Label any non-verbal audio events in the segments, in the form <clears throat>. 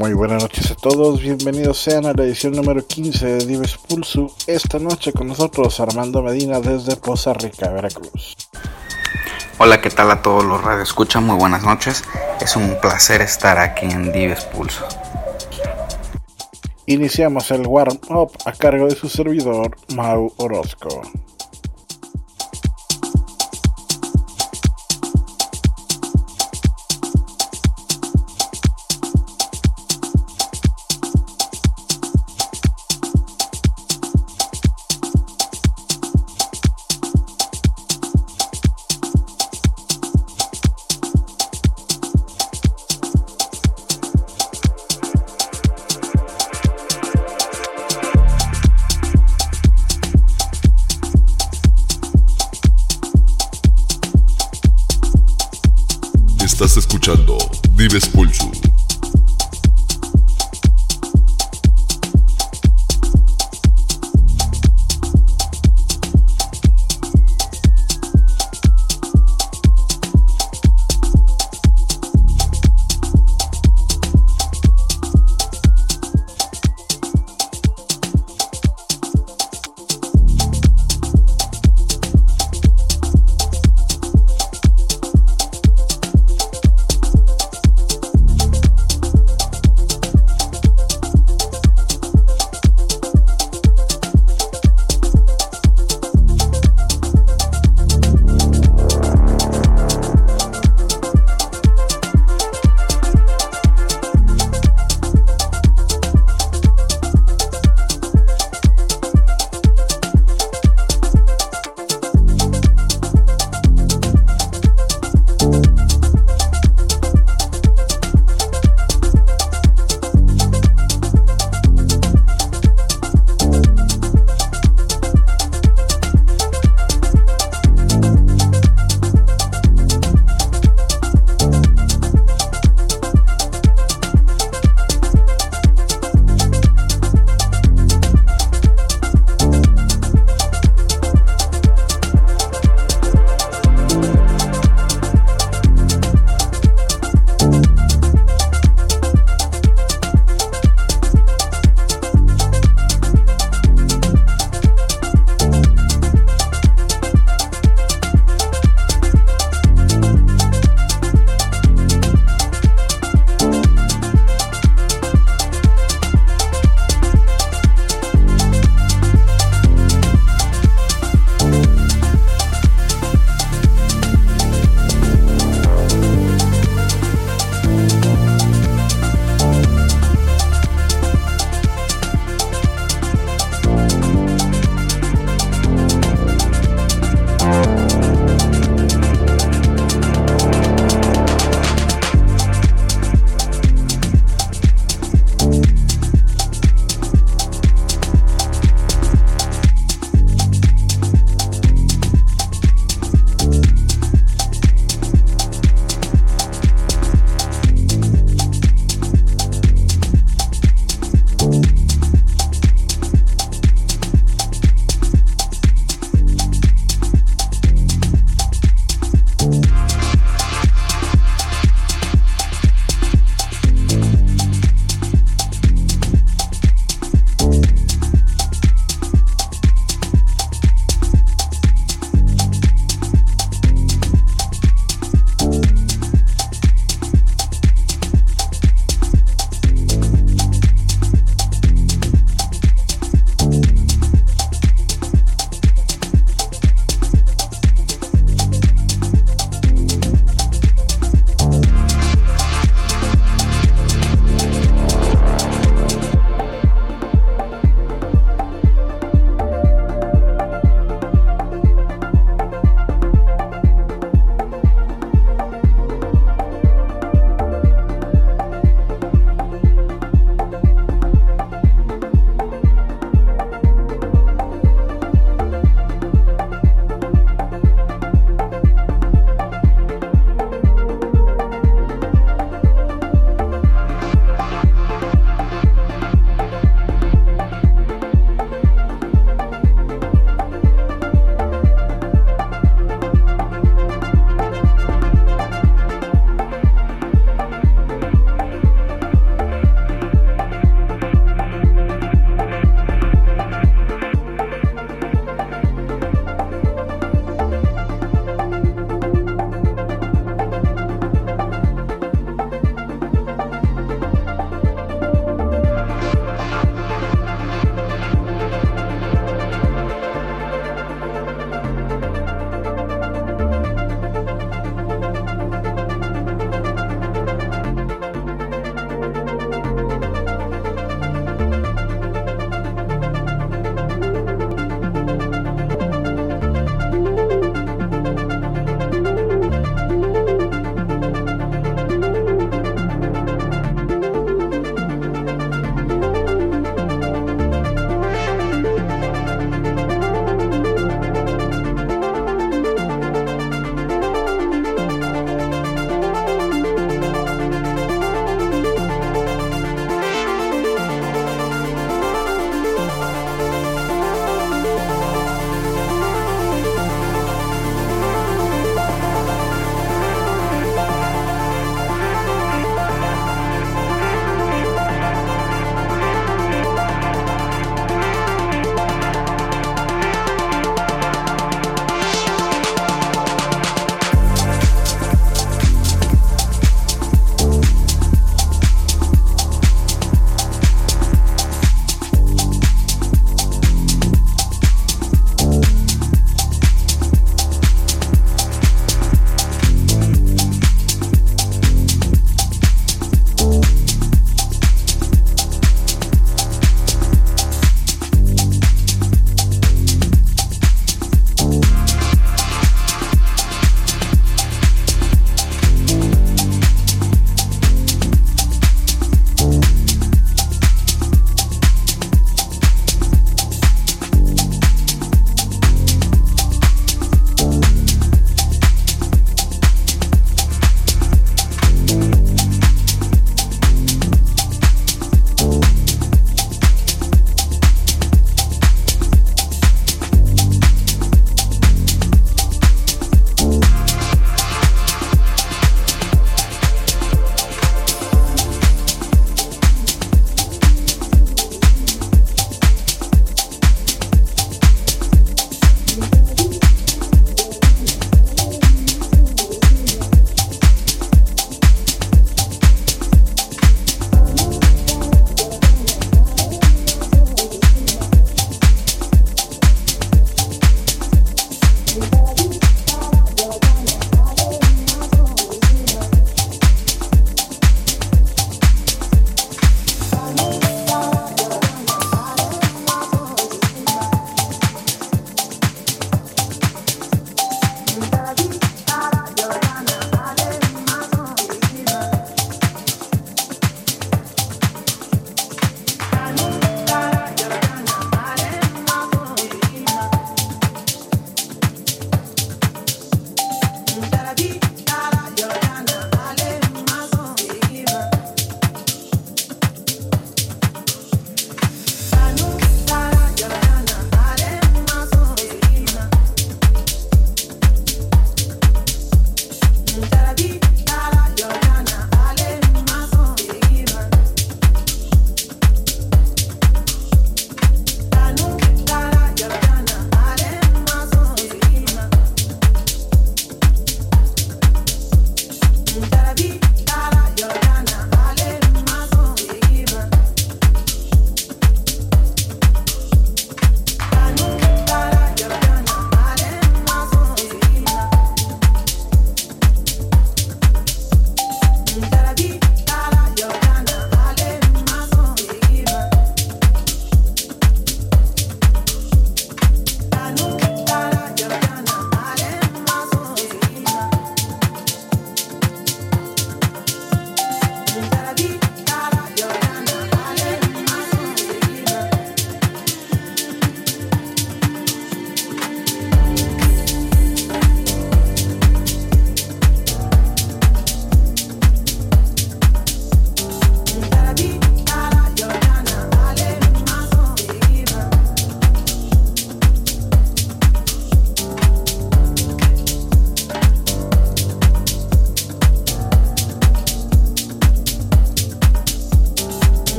Muy buenas noches a todos, bienvenidos sean a la edición número 15 de Dives Pulso. Esta noche con nosotros Armando Medina desde Poza Rica, Veracruz. Hola, ¿qué tal a todos los radioescuchas? Muy buenas noches. Es un placer estar aquí en Dives Pulso. Iniciamos el warm-up a cargo de su servidor, Mau Orozco.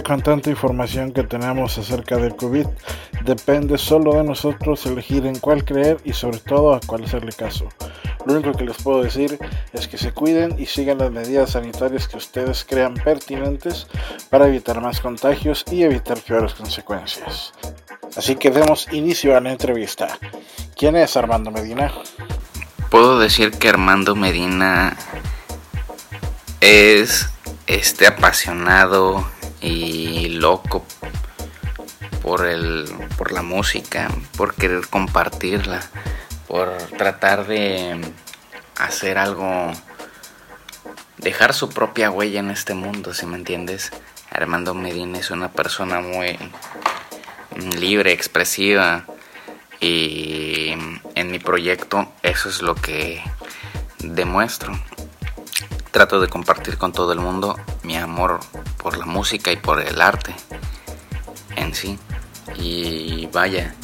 Con tanta información que tenemos acerca del COVID, depende solo de nosotros elegir en cuál creer y sobre todo a cuál hacerle caso. Lo único que les puedo decir es que se cuiden y sigan las medidas sanitarias que ustedes crean pertinentes para evitar más contagios y evitar peores consecuencias. Así que demos inicio a la entrevista. ¿Quién es Armando Medina? Puedo decir que Armando Medina es este apasionado y loco por el por la música, por querer compartirla, por tratar de hacer algo dejar su propia huella en este mundo, si me entiendes. Armando Medina es una persona muy libre, expresiva y en mi proyecto eso es lo que demuestro trato de compartir con todo el mundo mi amor música y por el arte en sí. Y vaya,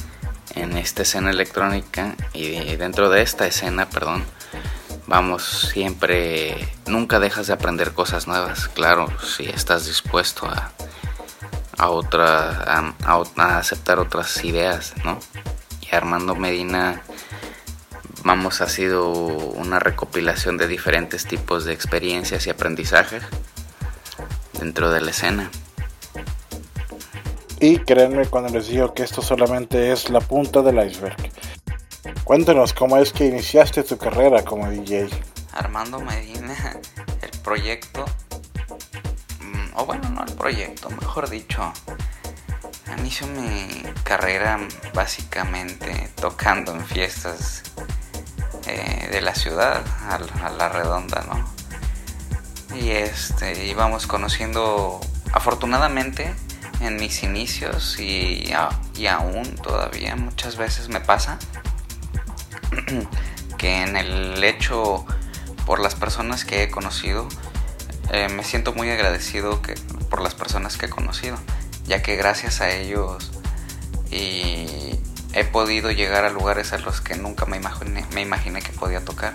en esta escena electrónica y dentro de esta escena, perdón, vamos siempre, nunca dejas de aprender cosas nuevas, claro, si estás dispuesto a, a, otra, a aceptar otras ideas, ¿no? Y Armando Medina Vamos ha sido una recopilación de diferentes tipos de experiencias y aprendizajes dentro de la escena. Y créanme cuando les digo que esto solamente es la punta del iceberg. Cuéntanos cómo es que iniciaste tu carrera como DJ. Armando Medina, <laughs> el proyecto, mm, o bueno, no el proyecto, mejor dicho, inicio mi carrera básicamente tocando en fiestas eh, de la ciudad a, la redonda, ¿no? Y este, íbamos conociendo, afortunadamente, en mis inicios y, y aún todavía muchas veces me pasa <clears throat> que en el hecho por las personas que he conocido, eh, me siento muy agradecido por las personas que he conocido, ya que gracias a ellos y He podido llegar a lugares a los que nunca me imaginé, me imaginé que podía tocar,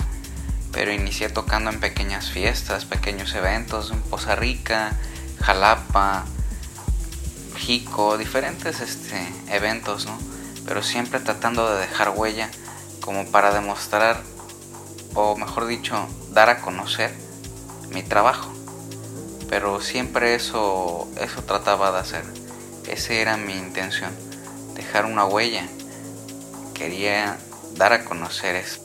pero inicié tocando en pequeñas fiestas, pequeños eventos en Poza Rica, Jalapa, Jico, diferentes este, eventos, ¿no? Pero siempre tratando de dejar huella como para demostrar, o mejor dicho, dar a conocer mi trabajo. Pero siempre eso, eso trataba de hacer. Esa era mi intención, dejar una huella quería dar a conocer eso.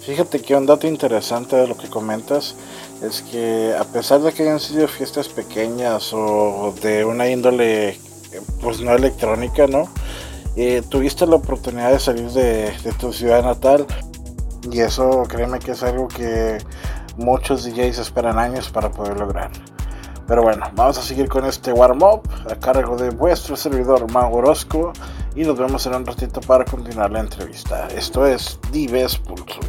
Fíjate que un dato interesante de lo que comentas es que a pesar de que hayan sido fiestas pequeñas o de una índole pues no electrónica, ¿no? Eh, tuviste la oportunidad de salir de, tu ciudad natal y eso créeme que es algo que muchos DJs esperan años para poder lograr. Pero bueno, vamos a seguir con este warm-up a cargo de vuestro servidor Mau Orozco y nos vemos en un ratito para continuar la entrevista. Esto es Dives Pulso.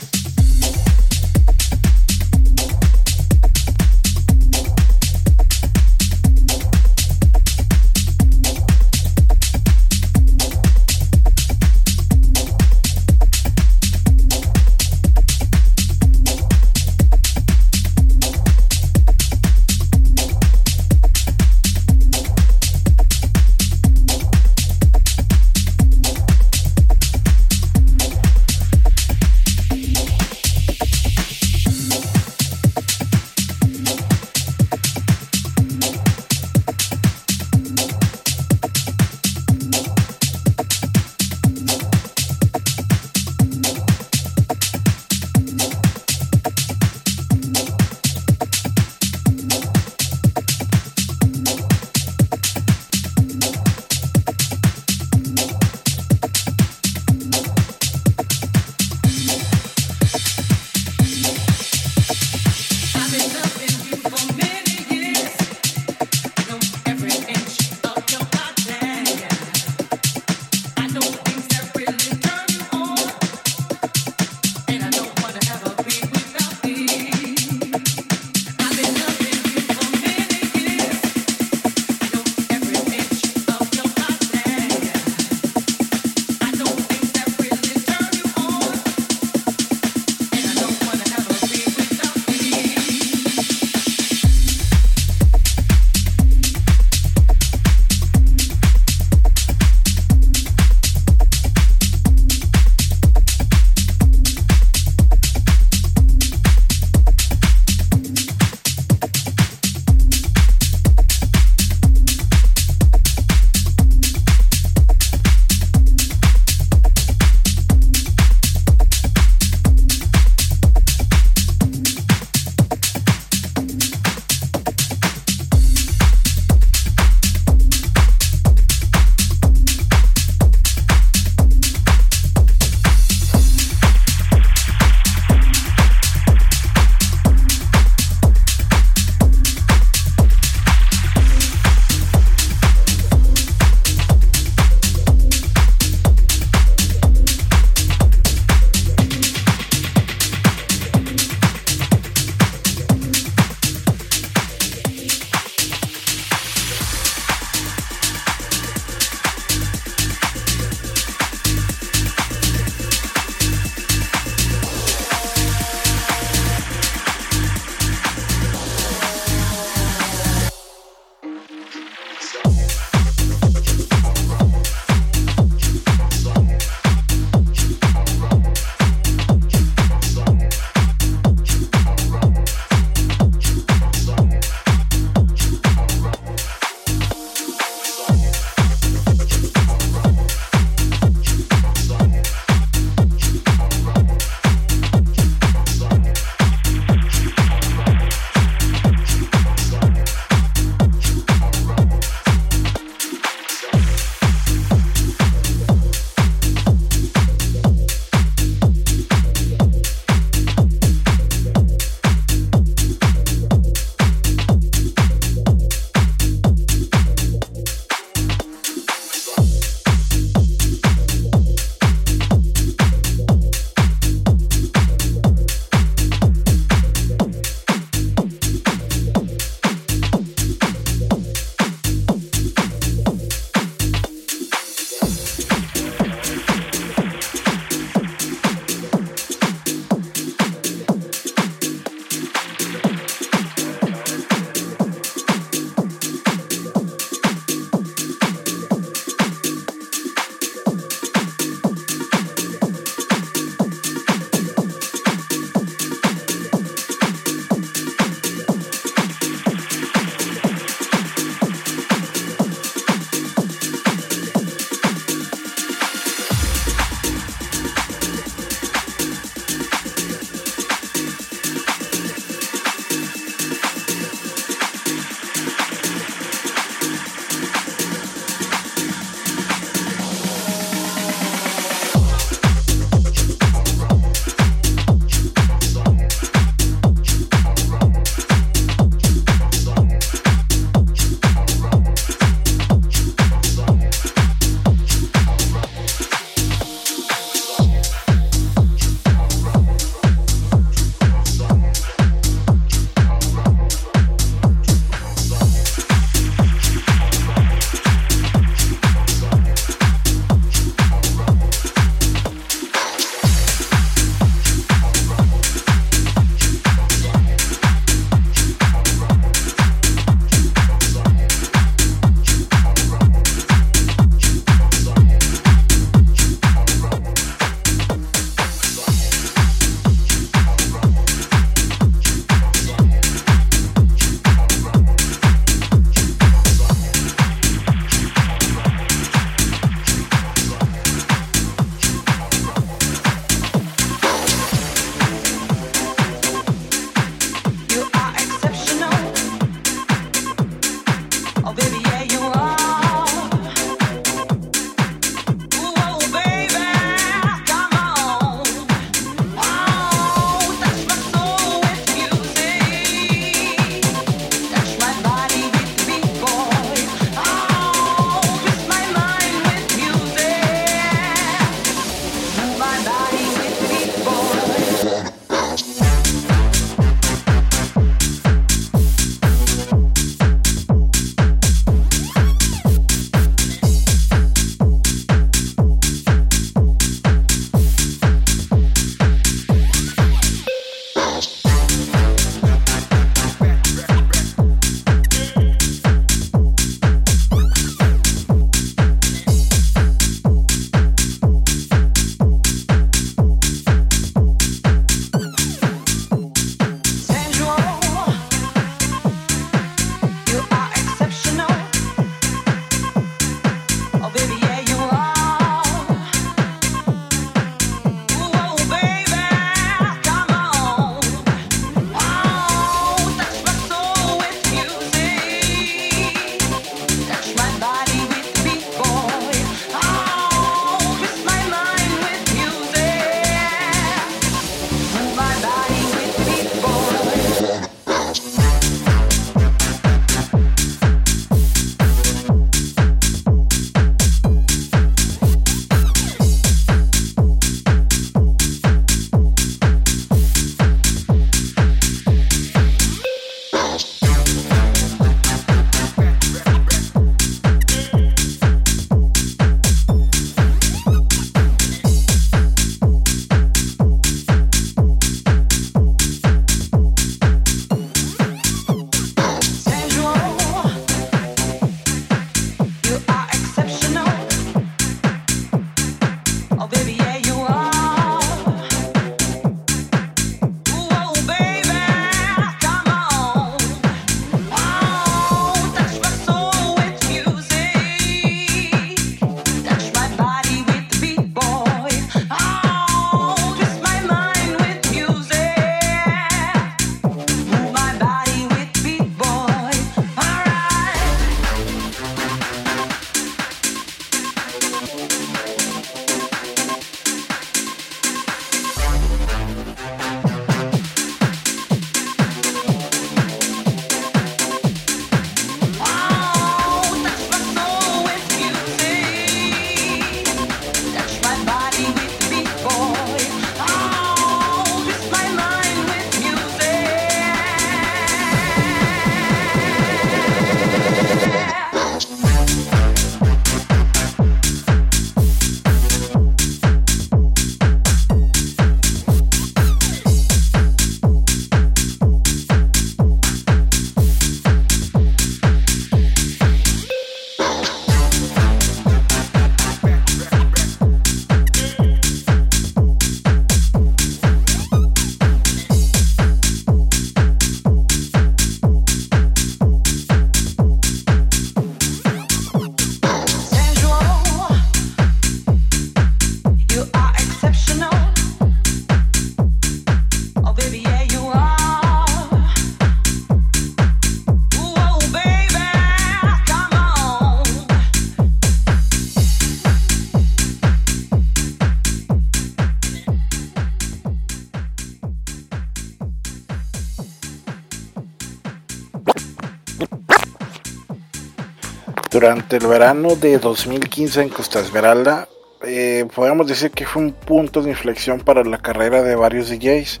Durante el verano de 2015 en Costa Esmeralda, eh, podemos decir que fue un punto de inflexión para la carrera de varios DJs.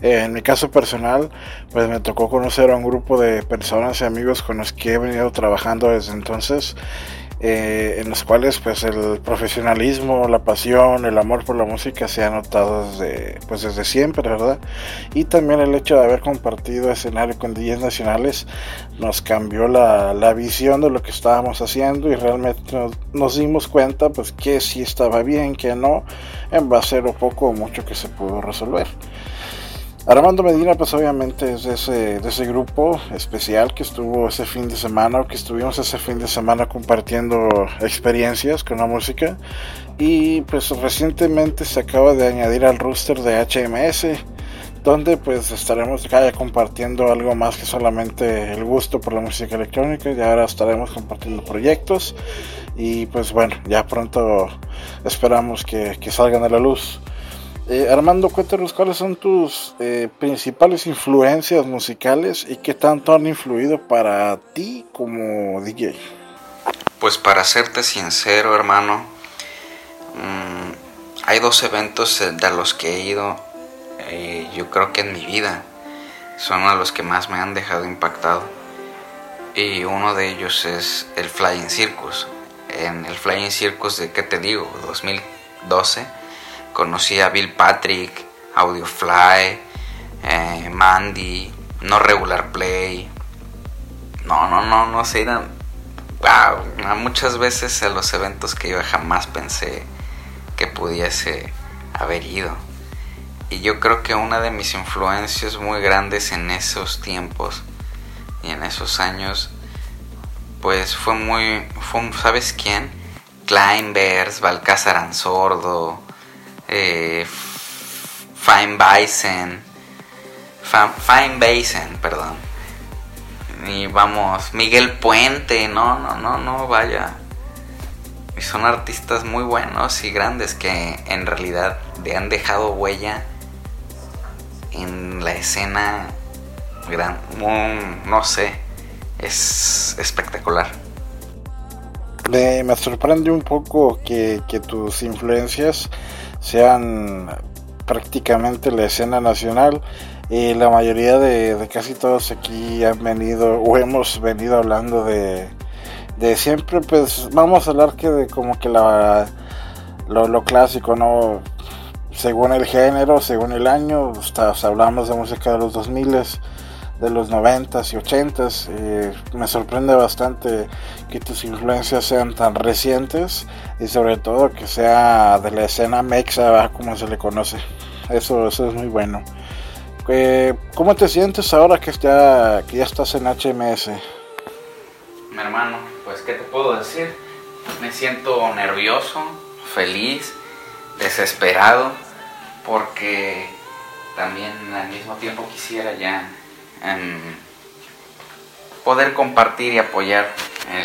Eh, en mi caso personal, pues me tocó conocer a un grupo de personas y amigos con los que he venido trabajando desde entonces eh, en los cuales pues el profesionalismo, la pasión, el amor por la música se ha notado desde, pues desde siempre, ¿verdad? Y también el hecho de haber compartido escenario con DJs nacionales nos cambió la, la visión de lo que estábamos haciendo y realmente nos, dimos cuenta pues que si estaba bien, que no, en base a lo poco o mucho que se pudo resolver. Armando Medina, pues obviamente es de ese, de ese grupo especial que estuvo ese fin de semana, o que estuvimos ese fin de semana compartiendo experiencias con la música. Y pues recientemente se acaba de añadir al roster de HMS, donde pues estaremos compartiendo algo más que solamente el gusto por la música electrónica. Y ahora estaremos compartiendo proyectos. Y pues bueno, ya pronto esperamos que, que salgan a la luz. Eh, Armando, cuéntanos cuáles son tus eh, principales influencias musicales y qué tanto han influido para ti como DJ. Pues para serte sincero, hermano, mm, hay dos eventos eh, de los que he ido, yo creo que en mi vida, son a los que más me han dejado impactado. Y uno de ellos es el Flying Circus. En el Flying Circus de, ¿qué te digo? 2012 Conocí a Bill Patrick, Audiofly, eh, Mandy, No Regular Play. No, no, no, no eran wow, muchas veces a los eventos que yo jamás pensé que pudiese haber ido. Y yo creo que una de mis influencias muy grandes en esos tiempos y en esos años, pues fue muy, fue, ¿sabes quién? Climbers, Balcázar Ansordo, eh, Fine Bison, Fine Basin, perdón. Y vamos, Miguel Puente, no, no, no, no, vaya. Y son artistas muy buenos y grandes que en realidad le han dejado huella en la escena gran, no sé, es espectacular. Me, me sorprende un poco que, tus influencias sean prácticamente la escena nacional y la mayoría de, casi todos aquí han venido o hemos venido hablando de, de siempre pues vamos a hablar que de como que la lo, clásico no según el género según el año hasta, hablamos de música de los 2000 de los 90s y 80s. y me sorprende bastante que tus influencias sean tan recientes y sobre todo que sea de la escena mexa, como se le conoce. Eso, eso es muy bueno. Eh, ¿Cómo te sientes ahora que, ya, que ya estás en HMS? Mi hermano, pues ¿qué te puedo decir? Me siento nervioso, feliz, desesperado, porque también al mismo tiempo quisiera ya poder compartir y apoyar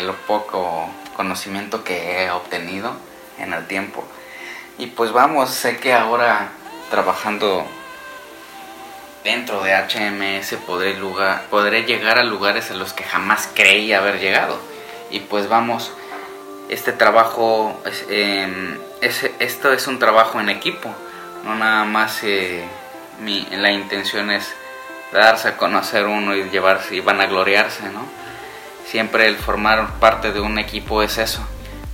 lo poco conocimiento que he obtenido en el tiempo. Y pues vamos, sé que ahora trabajando dentro de HMS podré, lugar, podré llegar a lugares a los que jamás creí haber llegado. Y pues vamos, este trabajo, es, esto es un trabajo en equipo, no nada más eh, la intención es darse a conocer uno y llevarse y van a gloriarse, ¿no? Siempre el formar parte de un equipo es eso,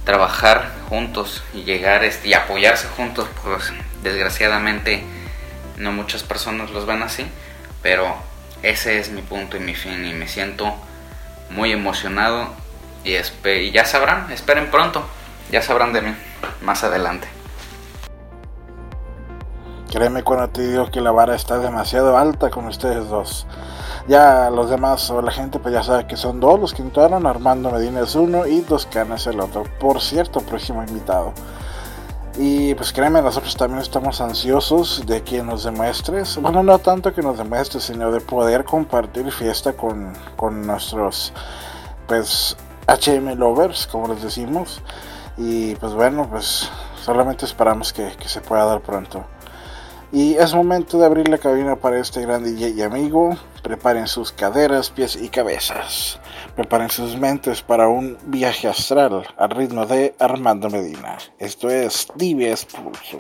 trabajar juntos y llegar este, y apoyarse juntos, pues desgraciadamente no muchas personas los ven así, pero ese es mi punto y mi fin y me siento muy emocionado y, ya sabrán, esperen pronto, ya sabrán de mí más adelante. Créeme cuando te digo que la vara está demasiado alta con ustedes dos. Ya los demás o la gente pues ya sabe que son dos los que entraron, Armando Medina es uno y Dos Canas el otro. Por cierto, próximo invitado. Y pues créeme, nosotros también estamos ansiosos de que nos demuestres, bueno, no tanto que nos demuestres, sino de poder compartir fiesta con, con nuestros, pues, HM lovers, como les decimos. Y pues bueno, pues solamente esperamos que, que se pueda dar pronto. Y es momento de abrir la cabina para este gran DJ y amigo Preparen sus caderas, pies y cabezas. Preparen sus mentes para un viaje astral al ritmo de Armando Medina. Esto es Divies Pulso.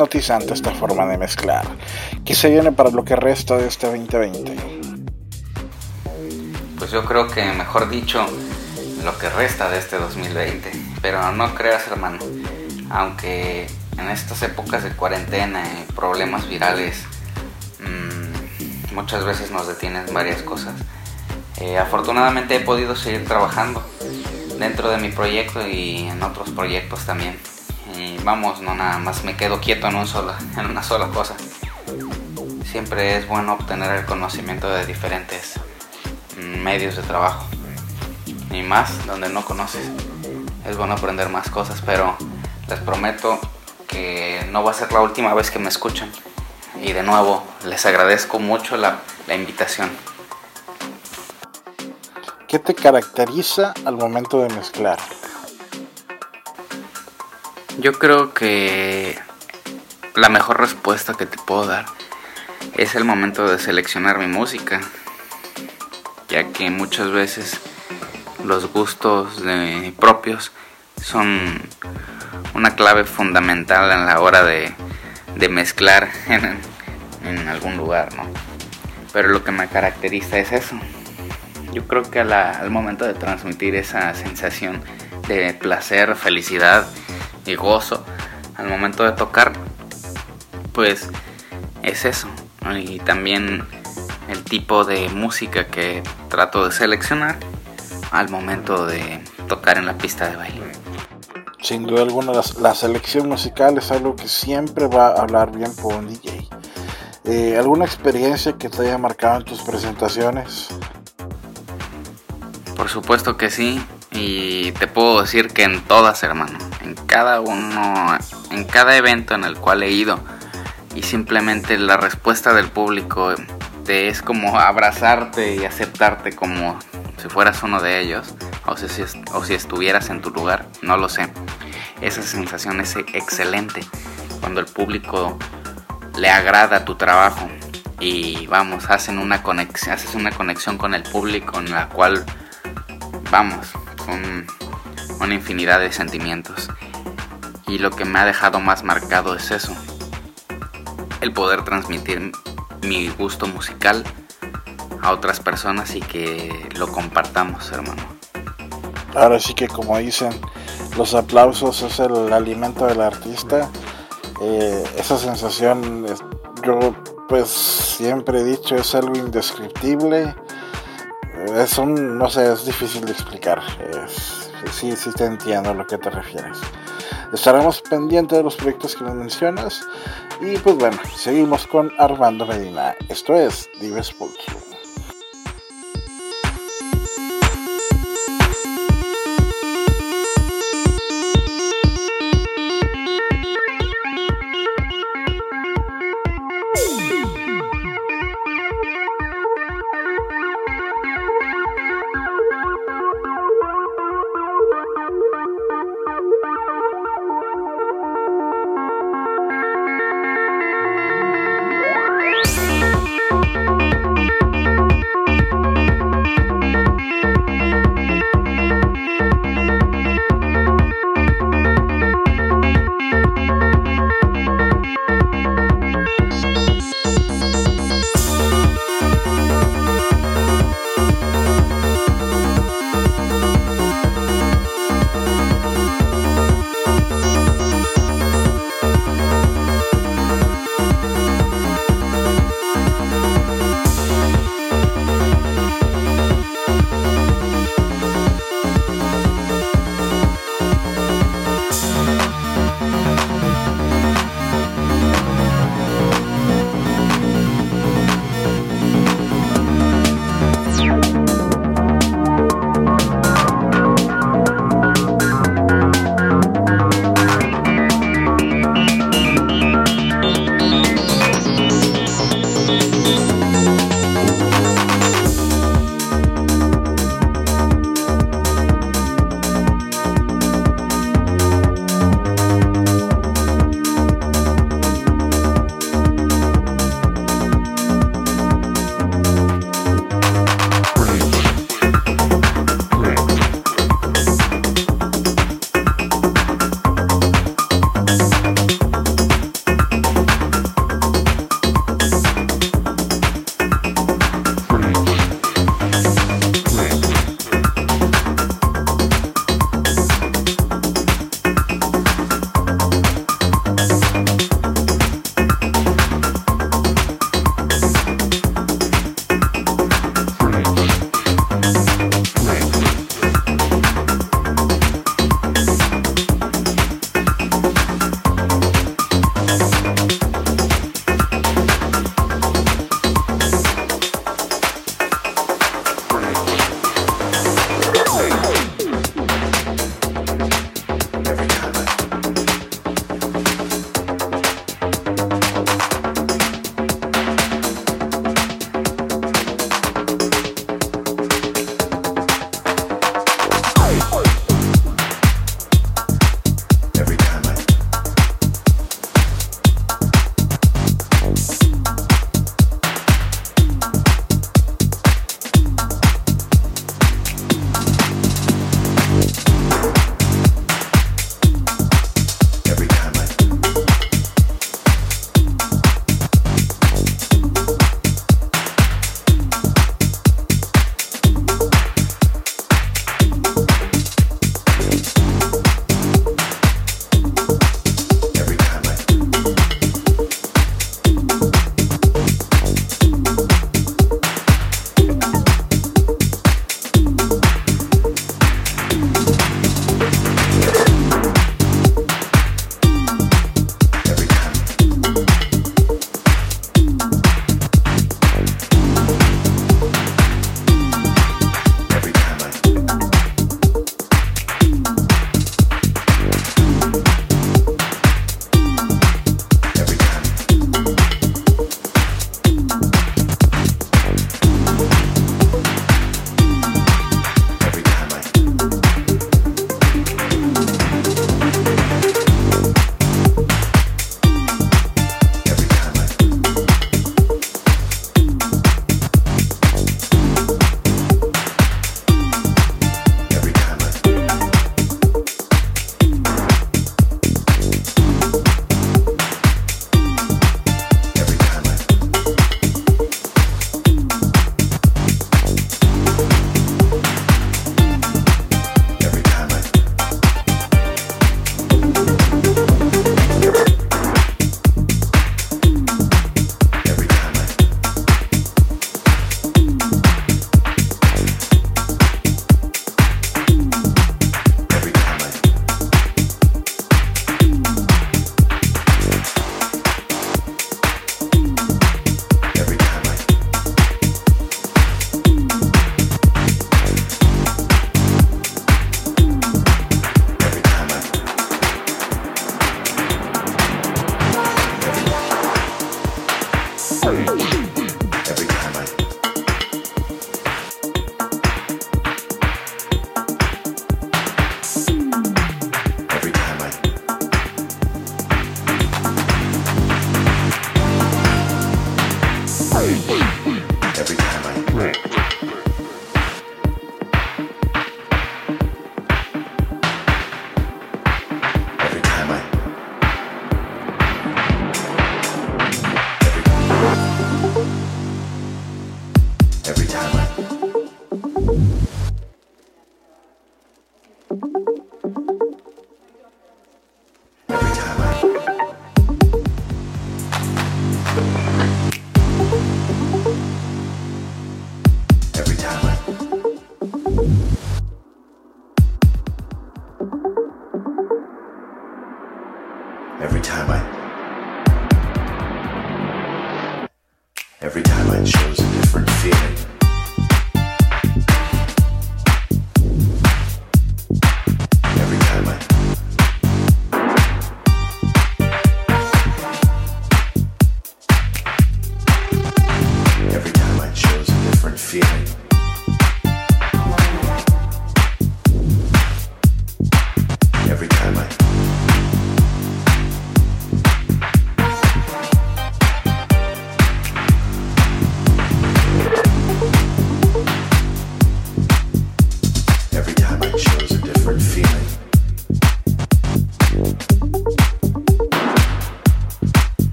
Hipnotizante esta forma de mezclar. ¿Qué se viene para lo que resta de este 2020? Pues yo creo que, mejor dicho, lo que resta de este 2020. Pero no creas, hermano, aunque en estas épocas de cuarentena y problemas virales, mmm, muchas veces nos detienen varias cosas. Eh, afortunadamente he podido seguir trabajando dentro de mi proyecto y en otros proyectos también vamos, no nada más me quedo quieto en, un solo, <laughs> en una sola cosa. Siempre es bueno obtener el conocimiento de diferentes medios de trabajo y más donde no conoces. Es bueno aprender más cosas, pero les prometo que no va a ser la última vez que me escuchan. Y de nuevo, les agradezco mucho la, la invitación. ¿Qué te caracteriza al momento de mezclar? Yo creo que la mejor respuesta que te puedo dar es el momento de seleccionar mi música, ya que muchas veces los gustos propios son una clave fundamental en la hora de, mezclar en, algún lugar, ¿no? Pero lo que me caracteriza es eso. Yo creo que al momento de transmitir esa sensación de placer, felicidad, gozo al momento de tocar, pues es eso. Y también el tipo de música que trato de seleccionar al momento de tocar en la pista de baile. Sin duda alguna, la, selección musical es algo que siempre va a hablar bien por un DJ. Eh, ¿Alguna experiencia que te haya marcado en tus presentaciones? Por supuesto que sí. Y te puedo decir que en todas, hermano, en cada uno, en cada evento en el cual he ido, y simplemente la respuesta del público te es como abrazarte y aceptarte como si fueras uno de ellos, o si, o si estuvieras en tu lugar, no lo sé. Esa sensación es excelente cuando el público le agrada tu trabajo y vamos, hacen una conexión, haces una conexión con el público en la cual vamos, una infinidad de sentimientos. Y lo que me ha dejado más marcado es eso. El poder transmitir mi gusto musical a otras personas y que lo compartamos, hermano. Ahora sí que como dicen, los aplausos es el alimento del artista. Eh, esa sensación, yo pues siempre he dicho, es algo indescriptible es un, no sé, es difícil de explicar. sí, sí te entiendo a lo que te refieres. Estaremos pendientes de los proyectos que nos mencionas. Y pues bueno, seguimos con Armando Medina. Esto es Pulso.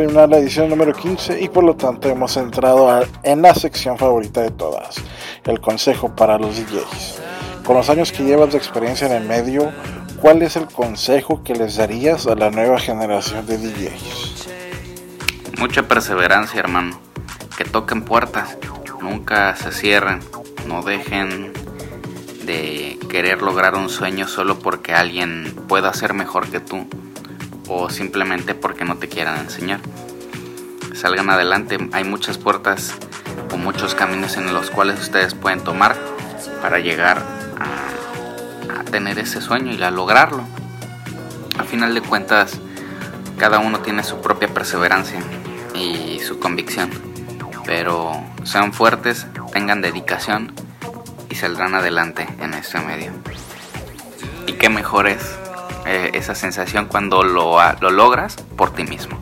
Terminar la edición número 15 y por lo tanto hemos entrado en la sección favorita de todas, el consejo para los DJs. Con los años que llevas de experiencia en el medio, ¿cuál es el consejo que les darías a la nueva generación de DJs? Mucha perseverancia, hermano. Que toquen puertas, nunca se cierren, no dejen de querer lograr un sueño solo porque alguien pueda ser mejor que tú o simplemente porque no te quieran enseñar. Salgan adelante, hay muchas puertas o muchos caminos en los cuales ustedes pueden tomar para llegar a, tener ese sueño y a lograrlo. A final de cuentas, cada uno tiene su propia perseverancia y su convicción, pero sean fuertes, tengan dedicación y saldrán adelante en este medio. Y qué mejor es eh, esa sensación cuando lo, lo logras por ti mismo.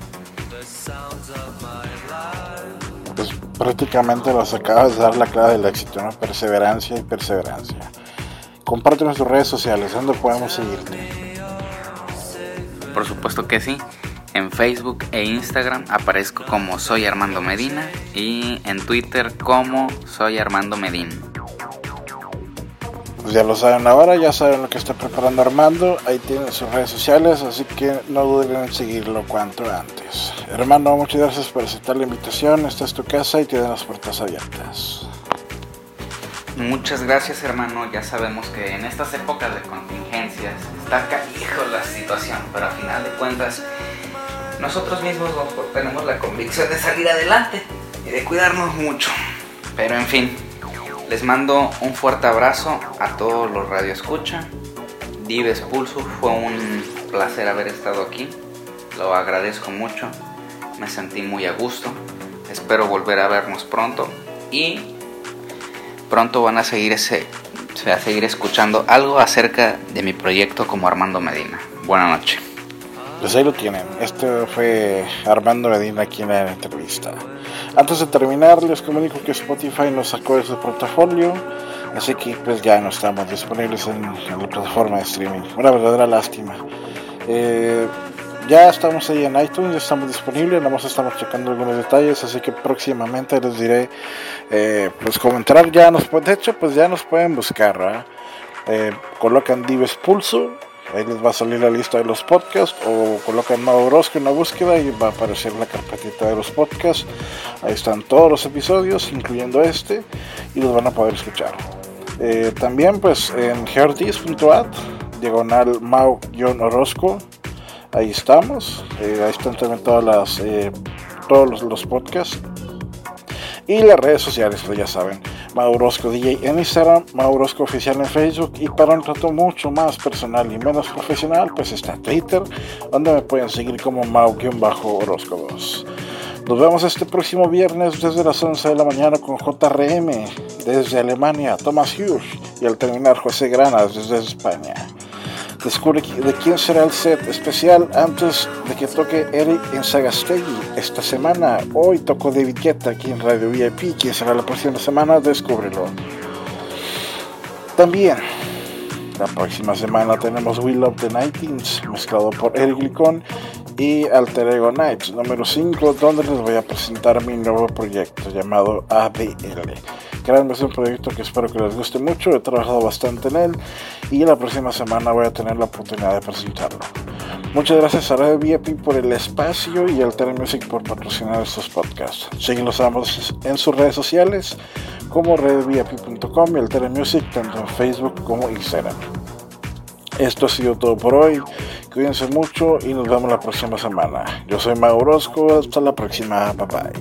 Prácticamente nos acabas de dar la clave del éxito, ¿no? Perseverancia y perseverancia. Compártenos tus redes sociales, ¿dónde podemos seguirte? Por supuesto que sí. En Facebook e Instagram aparezco como Soy Armando Medina y en Twitter como Soy Armando Medina. Pues ya lo saben ahora, ya saben lo que está preparando Armando, ahí tienen sus redes sociales, así que no duden en seguirlo cuanto antes. Hermano, muchas gracias por aceptar la invitación, esta es tu casa y tienen las puertas abiertas. Muchas gracias hermano, ya sabemos que en estas épocas de contingencias está calijo la situación, pero a final de cuentas nosotros mismos tenemos la convicción de salir adelante y de cuidarnos mucho. Pero en fin, les mando un fuerte abrazo a todos los Radio Escucha. Dives Pulso, fue un placer haber estado aquí. Lo agradezco mucho. Me sentí muy a gusto. Espero volver a vernos pronto. Y pronto van a seguir, ese, a seguir escuchando algo acerca de mi proyecto como Armando Medina. Buenas noches. Pues ahí lo tienen. Este fue Armando Medina aquí en la entrevista. Antes de terminar, les comunico que Spotify nos sacó de su portafolio, así que pues ya no estamos disponibles en, la plataforma de streaming. Una verdadera lástima. Eh, ya estamos ahí en iTunes, ya estamos disponibles, nada más estamos checando algunos detalles, así que próximamente les diré, eh, pues como entrar ya nos, de hecho pues ya nos pueden buscar, eh, colocan Dives Pulso Ahí les va a salir la lista de los podcasts o colocan Mau Orozco en la búsqueda y va a aparecer la carpetita de los podcasts. Ahí están todos los episodios, incluyendo este, y los van a poder escuchar. Eh, también pues en herdis.at, diagonal Mau-Orozco, ahí estamos. Eh, ahí están también todas las, eh, todos los, los podcasts. Y las redes sociales, pues ya saben. Maurosco DJ en Instagram, Maurosco Oficial en Facebook y para un trato mucho más personal y menos profesional, pues está Twitter, donde me pueden seguir como Mau-Orozco 2. Nos vemos este próximo viernes desde las 11 de la mañana con JRM desde Alemania, Thomas Hughes y al terminar José Granas desde España. Descubre de quién será el set especial antes de que toque Eric en Sagastegui esta semana. Hoy tocó David Guetta aquí en Radio VIP. ¿Quién será la próxima semana? Descúbrelo. También, la próxima semana tenemos We Love the Nightings, mezclado por Eric Licón y Alter Ego Nights número 5, donde les voy a presentar mi nuevo proyecto llamado ADL. Créanme, es un proyecto que espero que les guste mucho, he trabajado bastante en él y la próxima semana voy a tener la oportunidad de presentarlo. Muchas gracias a Red VIP por el espacio y Alter Music por patrocinar estos podcasts. Síguenos ambos en sus redes sociales como redvip.com y Alter Music tanto en Facebook como Instagram. Esto ha sido todo por hoy cuídense mucho y nos vemos la próxima semana. Yo soy Mauro Orozco, hasta la próxima, bye bye.